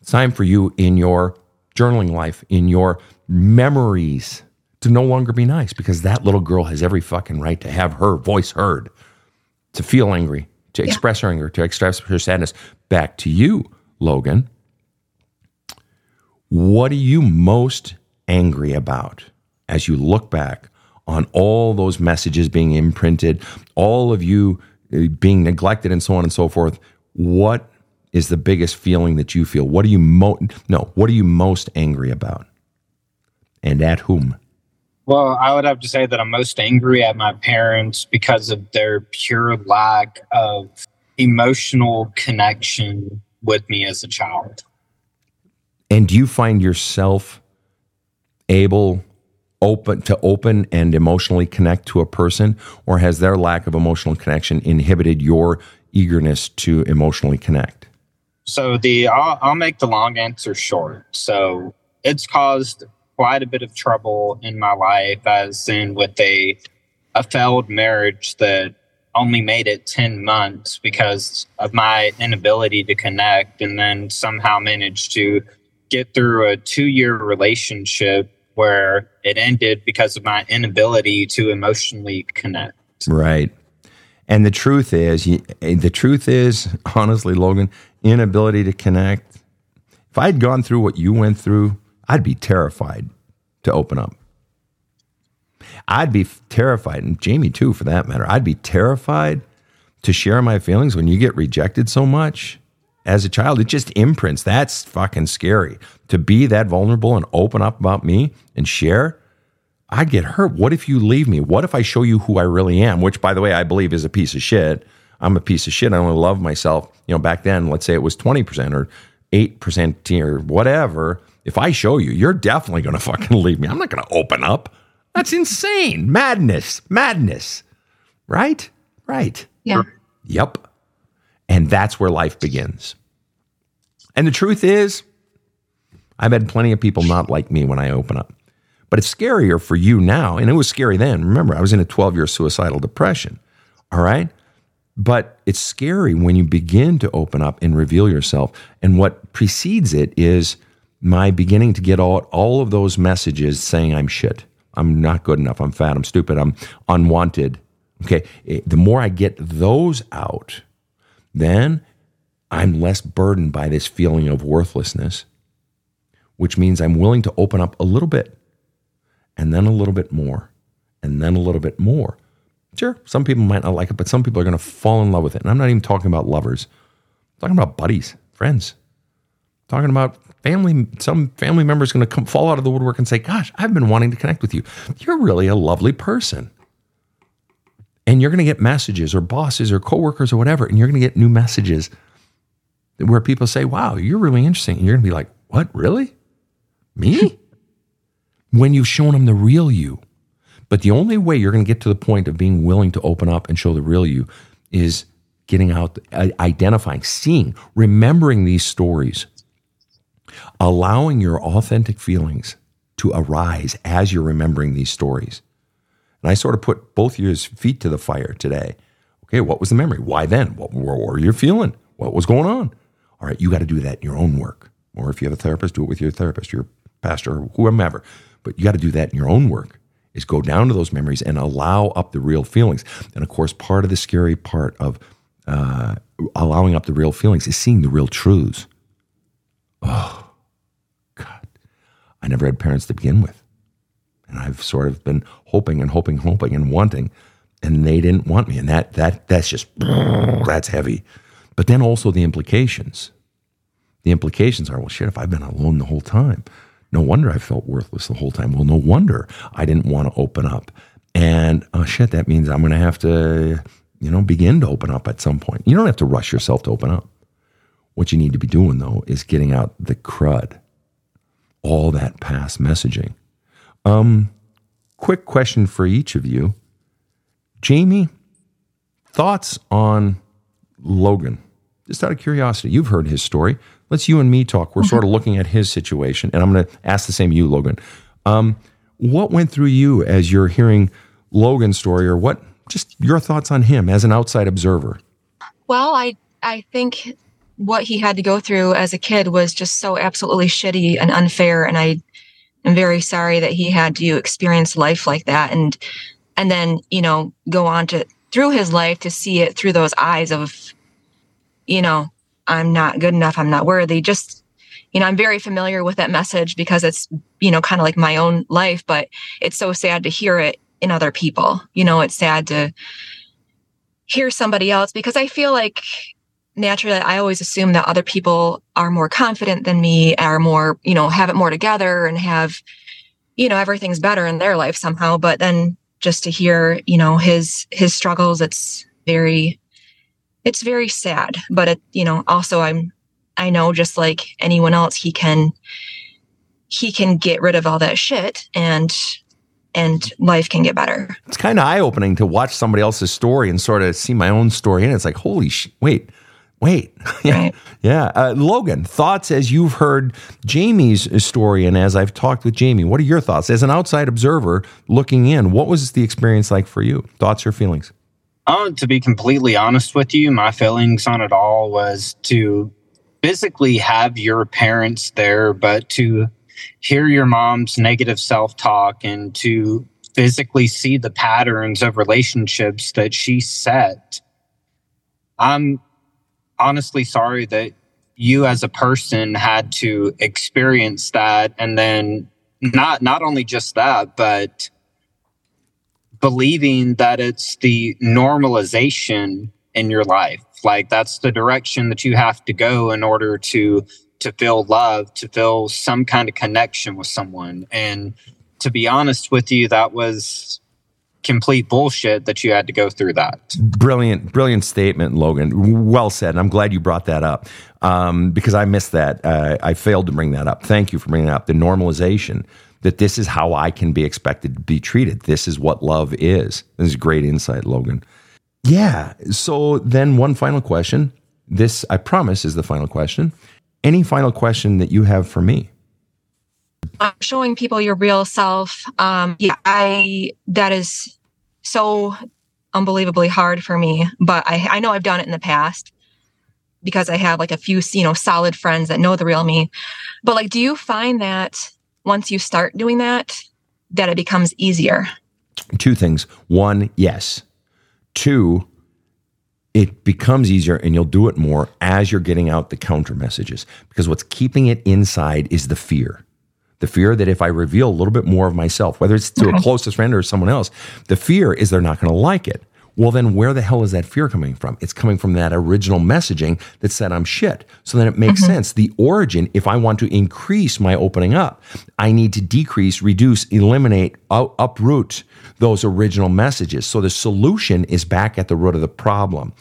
It's time for you in your journaling life, in your memories to no longer be nice because that little girl has every fucking right to have her voice heard, to feel angry, to yeah. express her anger, to express her sadness. Back to you, Logan. What are you most angry about as you look back on all those messages being imprinted, all of you uh, being neglected, and so on and so forth? What is the biggest feeling that you feel? What are you mo- no? What are you most angry about? And at whom? Well, I would have to say that I'm most angry at my parents because of their pure lack of emotional connection with me as a child. And do you find yourself able open to open and emotionally connect to a person or has their lack of emotional connection inhibited your eagerness to emotionally connect? So the I'll, I'll make the long answer short. So it's caused quite a bit of trouble in my life, as in with a a failed marriage that only made it 10 months because of my inability to connect and then somehow managed to get through a two year relationship where it ended because of my inability to emotionally connect. Right. And the truth is, the truth is, honestly, Logan, inability to connect. If I'd gone through what you went through, I'd be terrified to open up. I'd be terrified, and Jamie too, for that matter. I'd be terrified to share my feelings when you get rejected so much as a child. It just imprints. That's fucking scary. To be that vulnerable and open up about me and share, I'd get hurt. What if you leave me? What if I show you who I really am? Which, by the way, I believe is a piece of shit. I'm a piece of shit. I only love myself. You know, back then, let's say it was 20% or 8% or whatever. If I show you, you're definitely going to fucking leave me. I'm not going to open up. That's insane. Madness. Madness. Right? Right. Yeah. Yep. And that's where life begins. And the truth is, I've had plenty of people not like me when I open up. But it's scarier for you now. And it was scary then. Remember, I was in a 12 year suicidal depression. All right. But it's scary when you begin to open up and reveal yourself. And what precedes it is my beginning to get all, all of those messages saying I'm shit. I'm not good enough. I'm fat. I'm stupid. I'm unwanted. Okay. Eh, the more I get those out, then I'm less burdened by this feeling of worthlessness, which means I'm willing to open up a little bit and then a little bit more and then a little bit more. Sure, some people might not like it, but some people are going to fall in love with it. And I'm not even talking about lovers, I'm talking about buddies, friends, talking about family. Some family member is going to come fall out of the woodwork and say, Gosh, I've been wanting to connect with you. You're really a lovely person. And you're going to get messages or bosses or coworkers or whatever, and you're going to get new messages where people say, Wow, you're really interesting. And you're going to be like, What, really? Me? when you've shown them the real you. But the only way you're going to get to the point of being willing to open up and show the real you is getting out, uh, identifying, seeing, remembering these stories, allowing your authentic feelings to arise as you're remembering these stories. And I sort of put both your feet to the fire today. Okay, what was the memory? Why then? What, were you feeling? What was going on? All right, you got to do that in your own work. Or if you have a therapist, do it with your therapist, your pastor, or whomever. But you got to do that in your own work is go down to those memories and allow up the real feelings. And of course, part of the scary part of uh, allowing up the real feelings is seeing the real truths. Oh. I never had parents to begin with. And I've sort of been hoping and hoping, hoping and wanting, and they didn't want me. And that that that's just that's heavy. But then also the implications. The implications are, well, shit, if I've been alone the whole time, no wonder I felt worthless the whole time. Well, no wonder I didn't want to open up. And oh shit, that means I'm going to have to, you know, begin to open up at some point. You don't have to rush yourself to open up. What you need to be doing though is getting out the crud, all that past messaging. Um, quick question for each of you. Jamie, thoughts on Logan? Just out of curiosity, you've heard his story. Let's you and me talk. We're sort of looking at his situation, and I'm going to ask the same you, Logan. Um, what went through you as you're hearing Logan's story, or what? Just your thoughts on him as an outside observer. Well, I I think what he had to go through as a kid was just so absolutely shitty and unfair, and I am very sorry that he had to experience life like that, and and then you know go on to through his life to see it through those eyes of you know I'm not good enough, I'm not worthy. Just, you know, I'm very familiar with that message because it's, you know, kind of like my own life, but it's so sad to hear it in other people. You know, it's sad to hear somebody else because I feel like naturally I always assume that other people are more confident than me, are more, you know, have it more together and have, you know, everything's better in their life somehow. But then just to hear, you know, his his struggles, it's very it's very sad. But it you know also i'm i know just like anyone else he can he can get rid of all that shit and and life can get better. It's kind of eye-opening to watch somebody else's story and sort of see my own story and it's like holy sh- wait wait. Yeah. Yeah. Uh, logan thoughts as you've heard jamie's story and as i've talked with jamie what are your thoughts? As an outside observer looking in what was the experience like for you? Thoughts or feelings? Uh, to be completely honest with you, my feelings on it all was to physically have your parents there, but to hear your mom's negative self talk and to physically see the patterns of relationships that she set. I'm honestly sorry that you as a person had to experience that and then not not only just that but believing that it's the normalization in your life Like that's the direction that you have to go in order to to feel love, to feel some kind of connection with someone. And to be honest with you, that was complete bullshit that you had to go through that. Brilliant, brilliant statement, Logan. Well said. And I'm glad you brought that up um, because I missed that. Uh, I failed to bring that up. Thank you for bringing up. The normalization that this is how I can be expected to be treated. This is what love is. This is great insight, Logan. Yeah. So then, one final question. This, I promise, is the final question. Any final question that you have for me? Showing people your real self. Um, yeah, I that is so unbelievably hard for me, but I, I know I've done it in the past because I have like a few, you know, solid friends that know the real me. But like, do you find that once you start doing that, that it becomes easier? Two things. One, yes. Two, it becomes easier and you'll do it more as you're getting out the counter messages because what's keeping it inside is the fear. The fear that if I reveal a little bit more of myself, whether it's to a closest friend or someone else, the fear is they're not going to like it. Well, then where the hell is that fear coming from? It's coming from that original messaging that said I'm shit. So then it makes mm-hmm. sense. The origin, if I want to increase my opening up, I need to decrease, reduce, eliminate, uproot those original messages. So the solution is back at the root of the problem.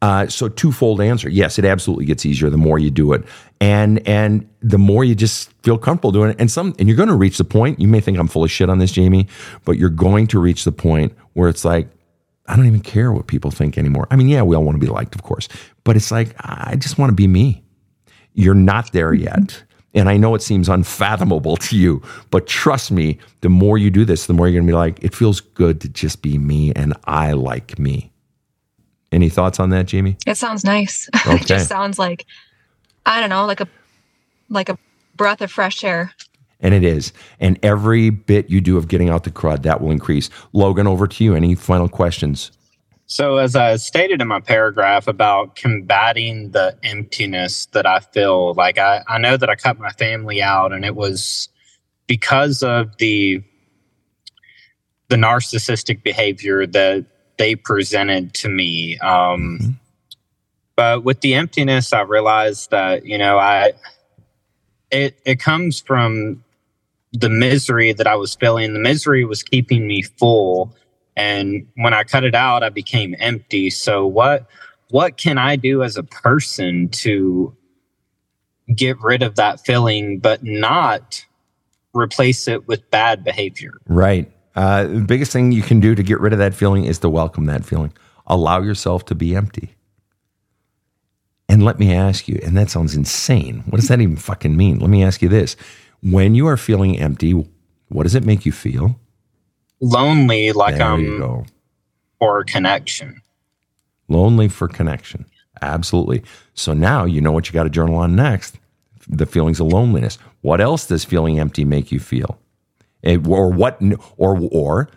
Uh, so twofold answer. Yes, it absolutely gets easier the more you do it, and and the more you just feel comfortable doing it. And some, and you're going to reach the point. You may think I'm full of shit on this, Jamie, but you're going to reach the point where it's like, I don't even care what people think anymore. I mean, yeah, we all want to be liked, of course, but it's like, I just want to be me. You're not there yet. And I know it seems unfathomable to you, but trust me, the more you do this, the more you're going to be like, it feels good to just be me and I like me. Any thoughts on that, Jamie? It sounds nice. Okay. it just sounds like, I don't know, like a, like a breath of fresh air. And it is. And every bit you do of getting out the crud, that will increase. Logan, over to you. Any final questions? So, as I stated in my paragraph about combating the emptiness that I feel, like I, I know that I cut my family out, and it was because of the the narcissistic behavior that they presented to me. Um, mm-hmm. But with the emptiness, I realized that you know I it it comes from the misery that I was feeling. The misery was keeping me full. And when I cut it out, I became empty. So what what can I do as a person to get rid of that feeling, but not replace it with bad behavior? Right. Uh, the biggest thing you can do to get rid of that feeling is to welcome that feeling. Allow yourself to be empty. And let me ask you, and that sounds insane. What does that even fucking mean? Let me ask you this when you are feeling empty, what does it make you feel? Lonely, like there I'm um, go. for connection. Lonely for connection. Absolutely. So now you know what you got to journal on next the feelings of loneliness. What else does feeling empty make you feel? It, or what, or, or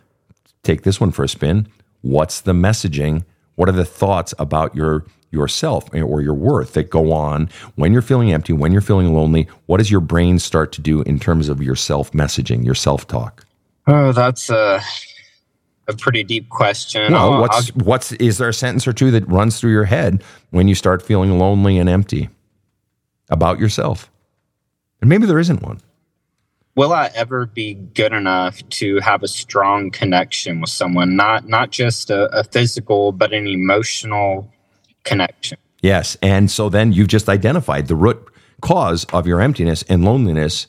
take this one for a spin. What's the messaging? What are the thoughts about your yourself eh, or your worth that go on when you're feeling empty, when you're feeling lonely? What does your brain start to do in terms of your self messaging, your self talk? Oh, that's a, a pretty deep question. No, I'll, what's I'll, what's is there a sentence or two that runs through your head when you start feeling lonely and empty about yourself? And maybe there isn't one. Will I ever be good enough to have a strong connection with someone? Not not just a, a physical, but an emotional connection. Yes. And so then you've just identified the root cause of your emptiness and loneliness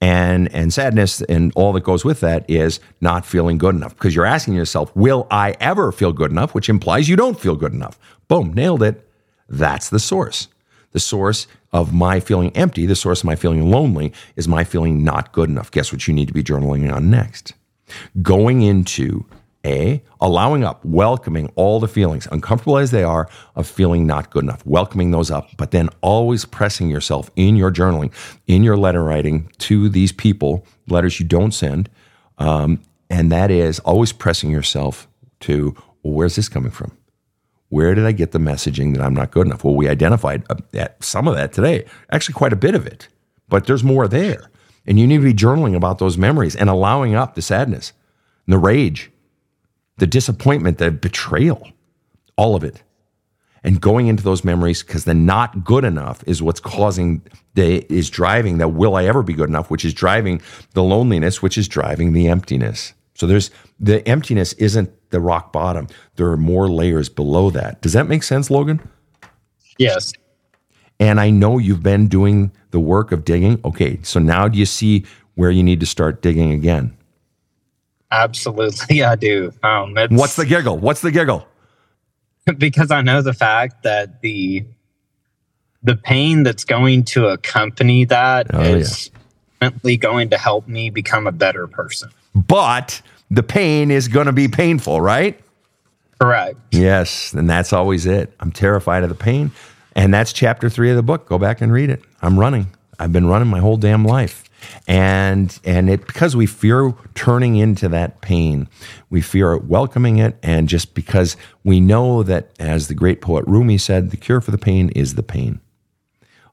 and and sadness and all that goes with that is not feeling good enough because you're asking yourself will i ever feel good enough? which implies you don't feel good enough. Boom nailed it. That's the source. The source of my feeling empty the source of my feeling lonely is my feeling not good enough. Guess what you need to be journaling on next? Going into a, allowing up, welcoming all the feelings, uncomfortable as they are, of feeling not good enough, welcoming those up, but then always pressing yourself in your journaling, in your letter writing to these people, letters you don't send. Um, and that is always pressing yourself to, well, where's this coming from? Where did I get the messaging that I'm not good enough? Well, we identified uh, some of that today, actually, quite a bit of it, but there's more there. And you need to be journaling about those memories and allowing up the sadness and the rage the disappointment, the betrayal, all of it. and going into those memories because the not good enough is what's causing the is driving that will I ever be good enough, which is driving the loneliness, which is driving the emptiness. So there's the emptiness isn't the rock bottom. There are more layers below that. Does that make sense, Logan? Yes. And I know you've been doing the work of digging. Okay, so now do you see where you need to start digging again? Absolutely, I do. Um, What's the giggle? What's the giggle? because I know the fact that the the pain that's going to accompany that Oh, is ultimately going to help me become a better person. But the pain is going to be painful, right? Correct. Yes, and that's always it. I'm terrified of the pain. And that's chapter three of the book. Go back and read it. I'm running. I've been running my whole damn life. And and it because we fear turning into that pain. We fear welcoming it and just because we know that as the great poet Rumi said, the cure for the pain is the pain.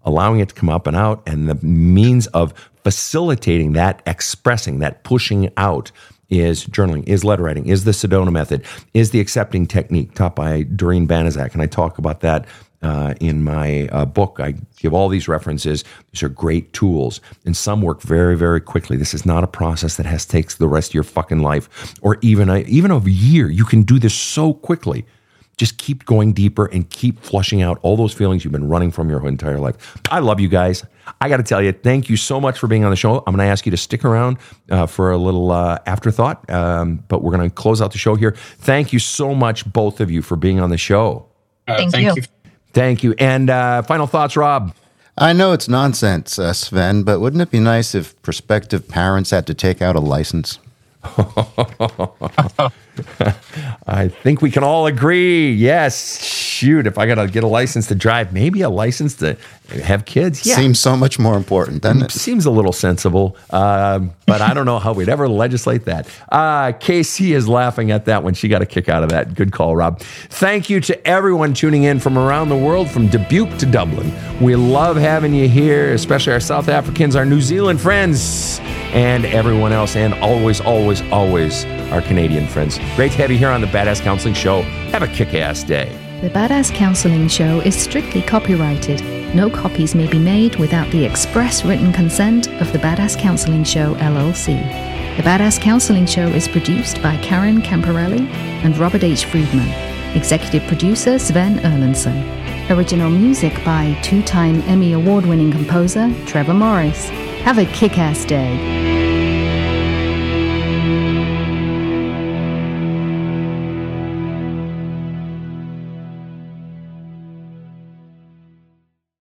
Allowing it to come up and out and the means of facilitating that expressing, that pushing out is journaling, is letter writing, is the Sedona method, is the accepting technique taught by Doreen Banaszak. And I talk about that uh, in my uh, book. I give all these references. These are great tools, and some work very, very quickly. This is not a process that has takes the rest of your fucking life or even a, even a year. You can do this so quickly. Just keep going deeper and keep flushing out all those feelings you've been running from your entire life. I love you guys. I got to tell you, thank you so much for being on the show. I'm going to ask you to stick around uh, for a little uh, afterthought, um, but we're going to close out the show here. Thank you so much, both of you, for being on the show. Uh, Thank thank you. you. Thank you. And uh, final thoughts, Rob. I know it's nonsense, uh, Sven, but wouldn't it be nice if prospective parents had to take out a license? I think we can all agree. Yes. Shoot, if I got to get a license to drive, maybe a license to have kids. Yeah. Seems so much more important, doesn't it? Seems a little sensible, um, but I don't know how we'd ever legislate that. Uh, Casey is laughing at that one. She got a kick out of that. Good call, Rob. Thank you to everyone tuning in from around the world, from Dubuque to Dublin. We love having you here, especially our South Africans, our New Zealand friends, and everyone else, and always, always, always our Canadian friends. Great to have you here on the Badass Counseling Show. Have a kick ass day. The Badass Counseling Show is strictly copyrighted. No copies may be made without the express written consent of the Badass Counseling Show LLC. The Badass Counseling Show is produced by Karen Camparelli and Robert H. Friedman. Executive producer Sven Erlandson. Original music by two time Emmy Award winning composer Trevor Morris. Have a kick ass day.